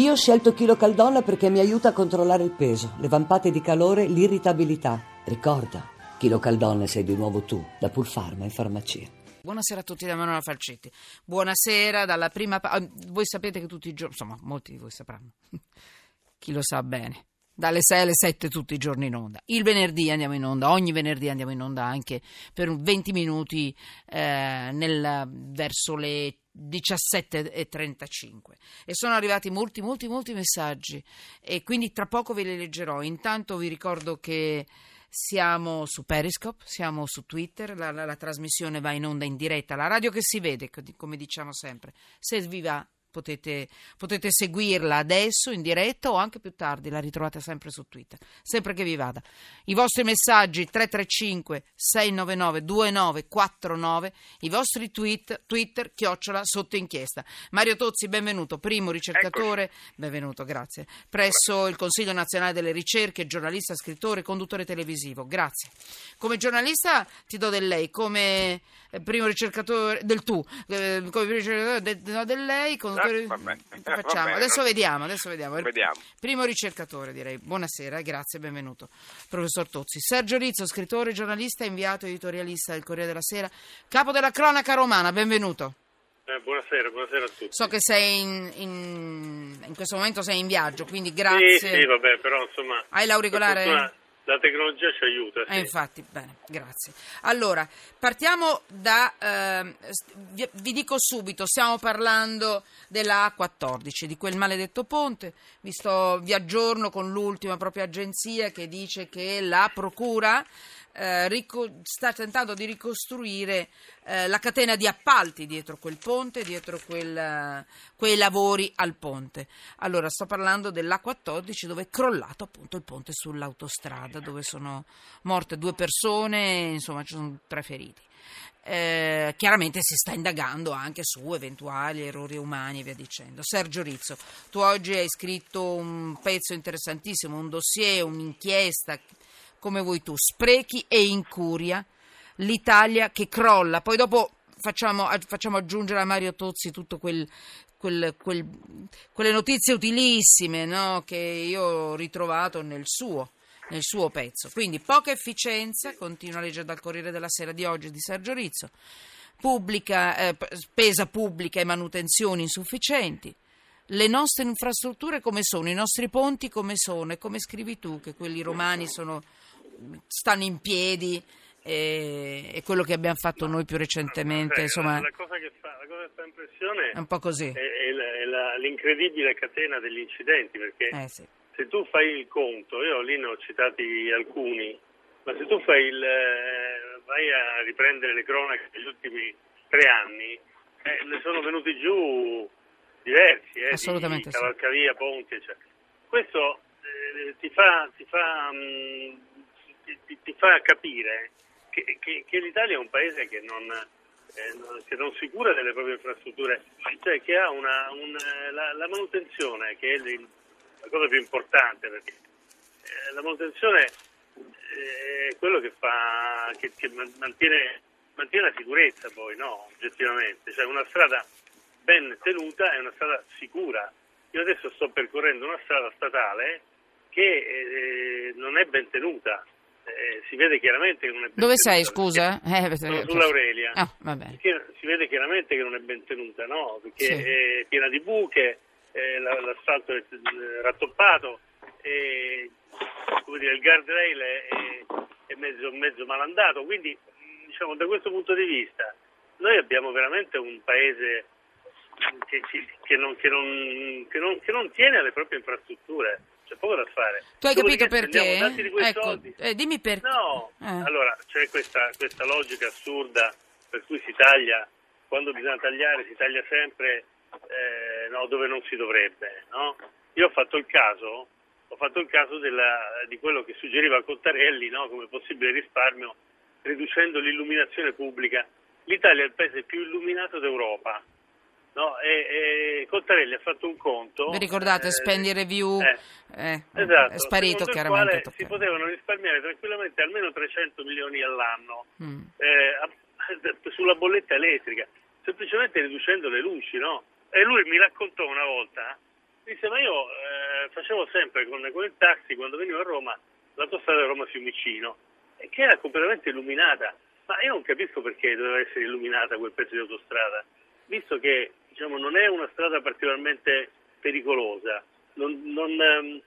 Io ho scelto Chilo Caldonna perché mi aiuta a controllare il peso, le vampate di calore, l'irritabilità. Ricorda, Chilo Caldonna sei di nuovo tu, da Pulfarma in farmacia. Buonasera a tutti da Manuela Falcetti. Buonasera dalla prima pa- ah, Voi sapete che tutti i giorni, insomma, molti di voi sapranno. Chi lo sa bene. Dalle 6 alle 7 tutti i giorni in onda. Il venerdì andiamo in onda, ogni venerdì andiamo in onda anche per 20 minuti eh, nel, verso le 17.35 e sono arrivati molti molti molti messaggi. E quindi tra poco ve li leggerò. Intanto vi ricordo che siamo su Periscope, siamo su Twitter, la, la, la trasmissione va in onda in diretta, la radio che si vede, come diciamo sempre, se vi va Potete, potete, seguirla adesso in diretta o anche più tardi, la ritrovate sempre su Twitter, sempre che vi vada. I vostri messaggi 335 699 2949, i vostri tweet, Twitter, chiocciola sotto inchiesta. Mario Tozzi, benvenuto, primo ricercatore, Eccoci. benvenuto, grazie, presso il Consiglio Nazionale delle Ricerche, giornalista, scrittore, conduttore televisivo, grazie. Come giornalista ti do del lei, come eh, primo ricercatore del tu, eh, come primo ricercatore del, no, del lei, conduttore vabbè. Facciamo. Bene, adesso vediamo, adesso vediamo. vediamo. Primo ricercatore, direi. Buonasera, grazie, benvenuto. Professor Tozzi. Sergio Rizzo, scrittore, giornalista, inviato editorialista del Corriere della Sera, capo della cronaca romana, benvenuto. Eh, buonasera, buonasera a tutti. So che sei in, in, in, questo momento sei in viaggio, quindi grazie. Sì, sì, vabbè, però insomma... Hai l'auricolare? La tecnologia ci aiuta. Sì. Eh, infatti, bene, grazie. Allora, partiamo da... Eh, vi, vi, dico subito, stiamo parlando della A14, di quel maledetto ponte. Vi, sto, vi aggiorno con l'ultima propria agenzia che dice che la Procura eh, rico- sta tentando di ricostruire eh, la catena di appalti dietro quel ponte, dietro quel, quei lavori al ponte. Allora, sto parlando dell'A14 dove è crollato appunto il ponte sull'autostrada, dove sono morte due persone, insomma ci sono tre feriti. Eh, chiaramente si sta indagando anche su eventuali errori umani e via dicendo. Sergio Rizzo, tu oggi hai scritto un pezzo interessantissimo, un dossier, un'inchiesta come vuoi tu, sprechi e incuria, l'Italia che crolla. Poi dopo facciamo, facciamo aggiungere a Mario Tozzi tutto quel, quel, quel, quelle notizie utilissime no? che io ho ritrovato nel suo, nel suo pezzo. Quindi poca efficienza, continua a leggere dal Corriere della Sera di oggi di Sergio Rizzo, pubblica, eh, spesa pubblica e manutenzioni insufficienti. Le nostre infrastrutture come sono, i nostri ponti come sono e come scrivi tu che quelli romani sono stanno in piedi e, e, quello che abbiamo fatto noi più recentemente. Insomma, la, cosa che fa, la cosa che fa impressione è un po' così. È, è, la, è la, l'incredibile catena degli incidenti perché eh, sì. Se tu fai il conto, io lì ne ho citati alcuni, ma se tu fai il, eh, vai a riprendere le cronache degli ultimi tre anni, eh, ne sono venuti giù diversi, eh, Assolutamente di cavalcavia, ponti, eccetera. Questo eh, ti fa, ti fa mh, mm, ti, ti fa capire che, che, che, l'Italia è un paese che non, eh, che non, si cura delle proprie infrastrutture, cioè che ha una, un, la, la, manutenzione, che è la cosa più importante, perché eh, la manutenzione eh, è quello che, fa, che, che mantiene, mantiene, la sicurezza poi, no, oggettivamente. Cioè una strada ben tenuta è una strada sicura. Io adesso sto percorrendo una strada statale che eh, non è ben tenuta eh, si vede chiaramente che non è ben Dove tenuta. sei, scusa? Eh, Sono sull'Aurelia. Ah, si vede chiaramente che non è ben tenuta, no? Perché sì. è piena di buche, eh, l'asfalto è rattoppato, e, dire, il guardrail è, è mezzo, mezzo malandato, quindi diciamo, da questo punto di vista noi abbiamo veramente un paese che, che, non, che, non, che non tiene alle proprie infrastrutture c'è poco da fare. Tu hai capito perché? Ecco, eh, dimmi perché. No, eh. allora c'è questa, questa, logica assurda per cui si taglia, quando bisogna tagliare si taglia sempre eh, no, dove non si dovrebbe. No? Io ho fatto il caso, ho fatto il caso della, di quello che suggeriva Cottarelli no, come possibile risparmio riducendo l'illuminazione pubblica. L'Italia è il paese più illuminato d'Europa. No, e, e Cottarelli ha fatto un conto. Vi ricordate, eh, Spendi Review eh, eh, esatto, è sparito chiaramente. Si potevano risparmiare tranquillamente almeno 300 milioni all'anno mm. Eh, sulla bolletta elettrica, semplicemente riducendo le luci, no? E lui mi raccontò una volta, disse ma io eh, facevo sempre con, con, il taxi quando venivo a Roma l'autostrada Roma-Fiumicino, che era completamente illuminata, ma io non capisco perché doveva essere illuminata quel pezzo di autostrada, visto che diciamo, non è una strada particolarmente pericolosa, non, non, ehm,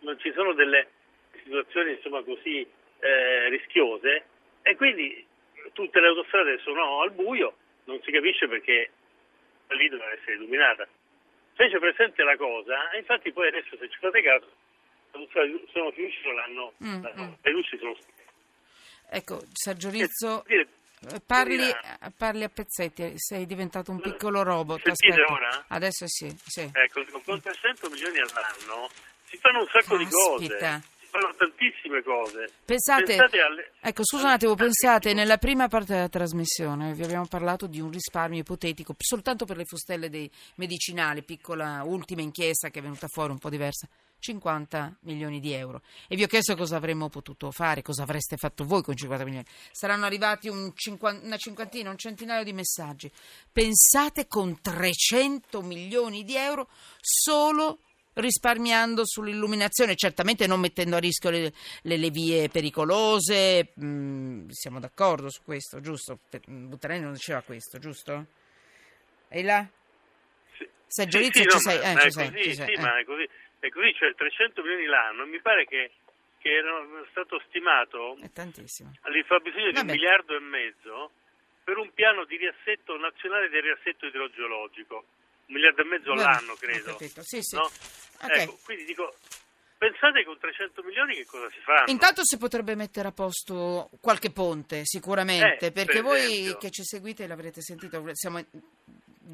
non ci sono delle situazioni insomma, così eh, rischiose. E quindi tutte le autostrade sono al buio, non si capisce perché lì doveva essere illuminata. Fece presente la cosa e infatti poi adesso se ci fate caso sono finisce l'hanno, mm, mm. le luci sono Ecco, Sergio Rizzo, eh, parli, parli, a pezzetti, sei diventato un piccolo robot. Sentite Aspetta. ora? Adesso sì, sì. Ecco, con 300 milioni all'anno si fanno un sacco Caspita. di cose fanno tantissime cose. Pensate, pensate alle... ecco scusa un attimo, pensate nella prima parte della trasmissione vi abbiamo parlato di un risparmio ipotetico soltanto per le fustelle dei medicinali, piccola ultima inchiesta che è venuta fuori un po' diversa. 50 milioni di euro e vi ho chiesto cosa avremmo potuto fare, cosa avreste fatto voi con 50 milioni. Saranno arrivati un cinqu- una cinquantina, un centinaio di messaggi. Pensate con 300 milioni di euro solo risparmiando sull'illuminazione, certamente non mettendo a rischio le, le, le vie pericolose, mm, siamo d'accordo su questo, giusto? Buttarelli non diceva questo, giusto? E là? Sì. Sì, sì, no, ci sei? Eh, ci sei, così, ci sei. Sì, eh. ma è così, è così, cioè 300 milioni l'anno, mi pare che, che era stato stimato è tantissimo. il fabbisogno di un miliardo e mezzo per un piano di riassetto nazionale del riassetto idrogeologico un miliardo e mezzo Beh, all'anno, credo. Sì, sì. No? Okay. Ecco, quindi dico, pensate con 300 milioni che cosa si fa? Intanto si potrebbe mettere a posto qualche ponte, sicuramente, eh, perché per voi che ci seguite l'avrete sentito, siamo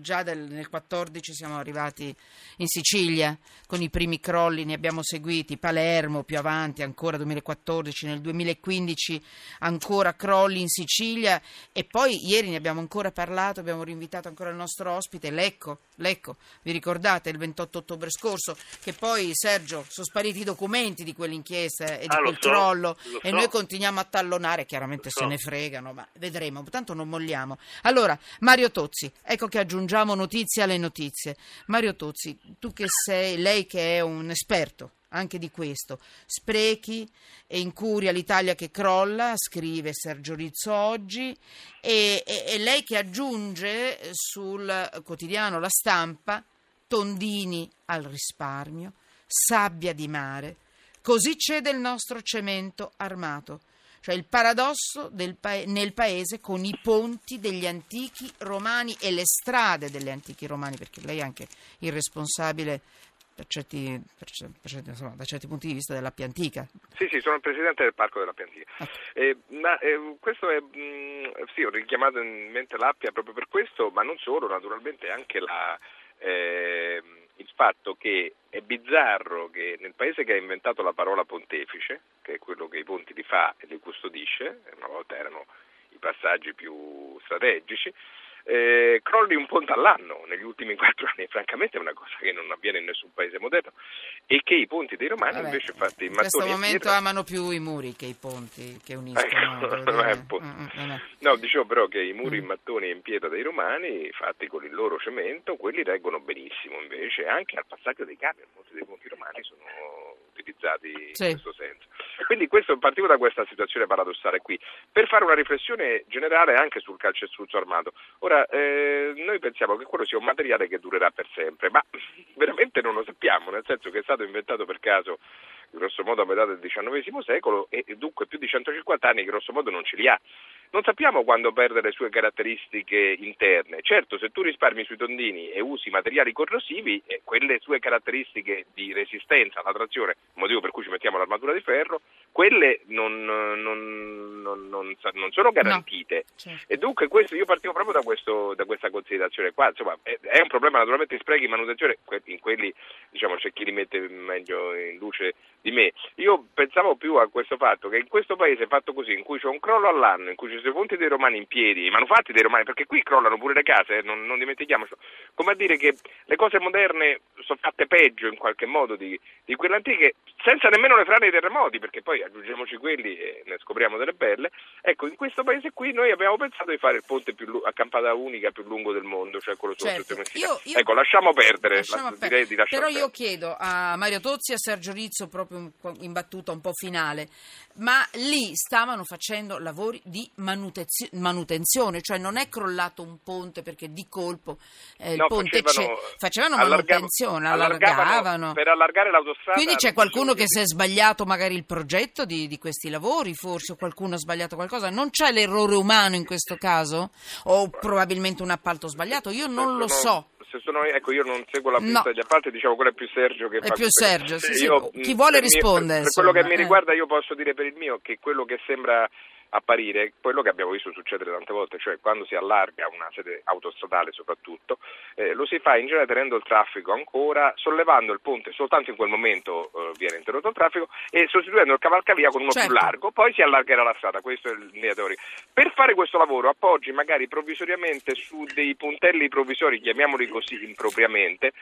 già del, nel 14 siamo arrivati in Sicilia con i primi crolli, ne abbiamo seguiti, Palermo più avanti ancora 2014, nel 2015 ancora crolli in Sicilia e poi ieri ne abbiamo ancora parlato, abbiamo rinvitato ancora il nostro ospite, Lecco, Lecco, vi ricordate il 28 ottobre scorso che poi Sergio sono spariti i documenti di quell'inchiesta e di ah, quel so, crollo e so. noi continuiamo a tallonare, chiaramente so. se ne fregano, ma vedremo, tanto non molliamo. Allora, Mario Tozzi, ecco che aggiunge aggiungiamo notizie alle notizie. Mario Tozzi, tu che sei, lei che è un esperto anche di questo. Sprechi e incuria l'Italia che crolla, scrive Sergio Rizzo oggi, e, e, e, lei che aggiunge sul quotidiano La Stampa tondini al risparmio, sabbia di mare. Così cede il nostro cemento armato cioè il paradosso pa- nel paese con i ponti degli antichi romani e le strade degli antichi romani, perché lei è anche il responsabile per certi, per, certi, insomma, da certi punti di vista dell'Appia Antica. Sì, sì, sono il presidente del Parco dell'Appia Antica. Ah. Eh, ma, eh, questo è, mh, mm, sì, ho richiamato in mente l'Appia proprio per questo, ma non solo, naturalmente anche la... Eh, fatto che è bizzarro che nel paese che ha inventato la parola pontefice, che è quello che i ponti li fa e li custodisce, una volta erano i passaggi più strategici, eh, crolli un ponte all'anno negli ultimi quattro anni, francamente è una cosa che non avviene in nessun paese moderno e che i ponti dei romani Vabbè, invece fatti in mattoni In questo momento pietra... amano più i muri che i ponti che uniscono. Ecco, mm, mm, no, dicevo però che i muri in mm. mattoni e in pietra dei romani, fatti con il loro cemento, quelli reggono benissimo invece anche al passaggio dei camion, molti dei ponti romani sono utilizzati sì. in questo senso. Quindi questo, partiamo da questa situazione paradossale qui, per fare una riflessione generale anche sul calcestruzzo armato. Ora, eh, noi pensiamo che quello sia un materiale che durerà per sempre, ma veramente non lo sappiamo, nel senso che è stato inventato per caso grosso modo a metà del XIX secolo e dunque più di 150 anni grosso modo non ce li ha. Non sappiamo quando perde le sue caratteristiche interne. Certo, se tu risparmi sui tondini e usi materiali corrosivi, eh, quelle sue caratteristiche di resistenza alla trazione, motivo per cui ci mettiamo l'armatura di ferro, quelle non, non, non, non sono garantite. No, certo. E dunque questo, io partivo proprio da, questo, da questa considerazione qua. Insomma, è, è, un problema naturalmente sprechi in manutenzione, in quelli diciamo, c'è chi li mette meglio in luce di me. Io pensavo più a questo fatto che in questo paese fatto così, in cui c'è un crollo all'anno, in cui ci sono i ponti dei romani in piedi, i manufatti dei romani, perché qui crollano pure le case, eh, non, non dimentichiamocelo, come a dire che le cose moderne sono fatte per peggio in qualche modo di, di quelle antiche, senza nemmeno le frane dei terremoti, perché poi aggiungiamoci quelli e ne scopriamo delle belle. Ecco, in questo paese qui noi abbiamo pensato di fare il ponte più, a campata unica più lungo del mondo, cioè quello certo. sotto io, io, Ecco, lasciamo perdere, lasciamo la, direi di lasciare Però io perdere. chiedo a Mario Tozzi e a Sergio Rizzo, proprio in battuta un po' finale, ma lì stavano facendo lavori di manutenzio- manutenzione, cioè non è crollato un ponte perché di colpo eh, il no, ponte facevano, c'è, facevano manutenzione, allargavano. Per allargare l'autostrada. Quindi c'è qualcuno che si è sbagliato magari il progetto di, di, questi lavori, forse, o qualcuno ha sbagliato qualcosa. Non c'è l'errore umano in questo caso? O probabilmente un appalto sbagliato? Io non lo so sono, ecco, io non seguo la pista no. degli appalti, diciamo quello è più Sergio che è fa più Sergio, sì, io, Chi vuole risponde. Per, per quello che mi riguarda io posso dire per il mio che quello che sembra apparire quello che abbiamo visto succedere tante volte, cioè quando si allarga una sede autostradale soprattutto, eh, lo si fa in genere tenendo il traffico ancora, sollevando il ponte soltanto in quel momento eh, viene interrotto il traffico e sostituendo il cavalcavia con uno certo. più largo, poi si allargherà la strada, questo è il linea teorica. Per fare questo lavoro appoggi magari provvisoriamente su dei puntelli provvisori, chiamiamoli così impropriamente,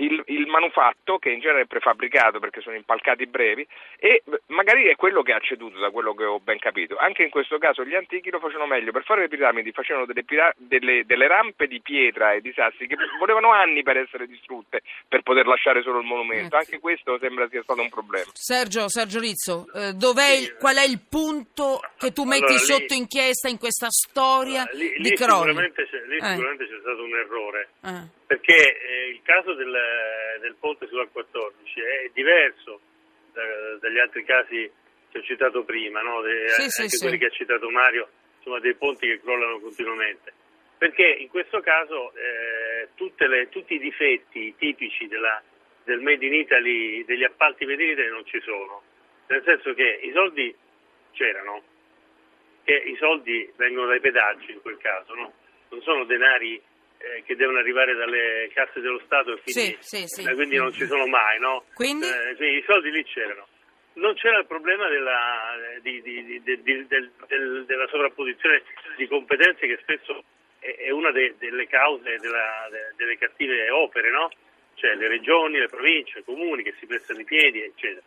il, il, manufatto che in genere è prefabbricato perché sono impalcati brevi e magari è quello che ha ceduto da quello che ho ben capito. Anche in questo caso gli antichi lo facevano meglio, per fare le piramidi facevano delle, pira- delle, delle rampe di pietra e di sassi che volevano anni per essere distrutte per poter lasciare solo il monumento. Anche questo sembra sia stato un problema. Sergio, Sergio Rizzo, eh, il, qual è il punto che tu metti allora, sotto lì, inchiesta in questa storia lì, di lì Sicuramente c'è, lì eh. sicuramente c'è stato un errore. Eh perché eh, il caso del, del ponte sulla 14 è diverso da, dagli altri casi che ho citato prima, no? De, sì, anche sì, quelli sì. che ha citato Mario, insomma dei ponti che crollano continuamente. Perché in questo caso eh, le, tutti i difetti tipici della, del Made in Italy, degli appalti Made in Italy non ci sono, nel senso che i soldi c'erano, che i soldi vengono dai pedaggi in quel caso, no? non sono denari eh, che devono arrivare dalle casse dello Stato e quindi, sì, sì, sì. Eh, quindi non ci sono mai, no? Quindi? Eh, quindi i soldi lì c'erano. Non c'era il problema della, di, di, di, del, del, della sovrapposizione di competenze che spesso è, una de, delle cause della, de, delle cattive opere, no? Cioè le regioni, le province, i comuni che si prestano i piedi, eccetera.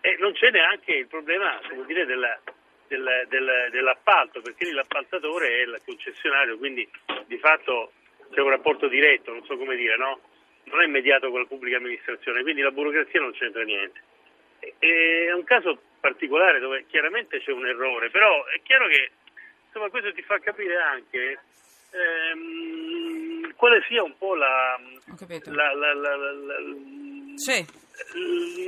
E non c'è neanche il problema, dire, della, del, del, dell'appalto, perché l'appaltatore è il concessionario, quindi di fatto c'è un rapporto diretto, non so come dire, no? non è immediato con la pubblica amministrazione, quindi la burocrazia non c'entra niente. È un caso particolare dove chiaramente c'è un errore, però è chiaro che insomma, questo ti fa capire anche ehm, quale sia un po' la, la, la, la sì.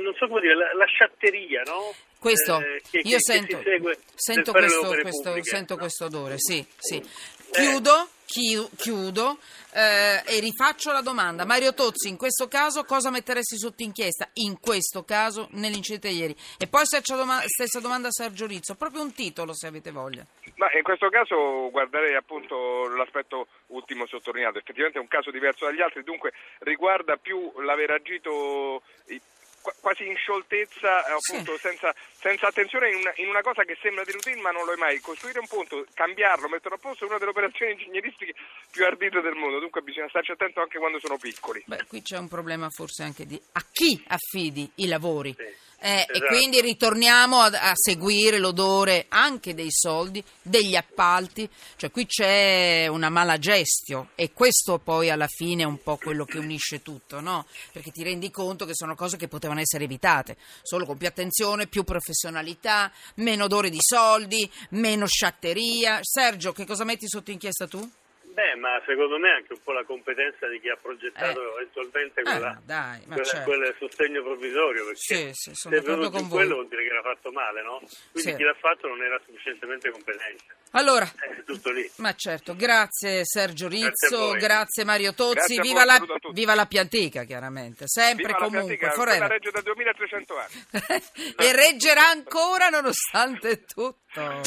Non so come dire, la, sciatteria, no? Questo, eh, che, io che, sento, che sento, questo, questo, sento questo odore, sì, sì. Eh. Chiudo chiudo eh, e rifaccio la domanda. Mario Tozzi, in questo caso cosa metteresti sotto inchiesta? In questo caso, nell'incidente di ieri. E poi stessa domanda, stessa domanda a Sergio Rizzo, proprio un titolo se avete voglia. Ma in questo caso guarderei appunto l'aspetto ultimo sottolineato, effettivamente è un caso diverso dagli altri, dunque riguarda più l'aver agito quasi in scioltezza, eh, appunto, sì. senza, senza, attenzione in una, in una, cosa che sembra di routine ma non lo è mai. Costruire un ponte, cambiarlo, metterlo a posto è una delle operazioni ingegneristiche più ardite del mondo, dunque bisogna starci attento anche quando sono piccoli. Beh, qui c'è un problema forse anche di a chi affidi i lavori. Sì. Eh, esatto. E quindi ritorniamo a, a, seguire l'odore anche dei soldi, degli appalti, cioè qui c'è una mala gestio e questo poi alla fine è un po' quello che unisce tutto, no? Perché ti rendi conto che sono cose che potevano essere evitate, solo con più attenzione, più professionalità, meno odore di soldi, meno sciatteria. Sergio, che cosa metti sotto inchiesta tu? Beh, ma secondo me anche un po' la competenza di chi ha progettato eh. eventualmente quella, ah, dai, quella, certo. quel sostegno provvisorio, perché sì, sì, se è venuto con quello vuol dire che l'ha fatto male, no? Quindi sì. chi l'ha fatto non era sufficientemente competente. Allora, lì. Ma certo, grazie Sergio Rizzo, grazie, grazie Mario Tozzi, grazie viva, la, viva la Piantica chiaramente, sempre viva comunque. La Piantica, regge da 2300 anni. e reggerà ancora nonostante tutto.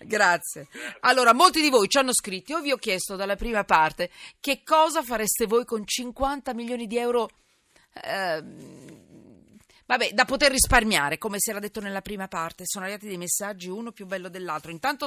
Grazie. Allora, molti di voi ci hanno scritto, io vi ho chiesto dalla prima parte che cosa fareste voi con 50 milioni di euro. Eh, Vabbè, da poter risparmiare, come si era detto nella prima parte, sono arrivati dei messaggi uno più bello dell'altro. Intanto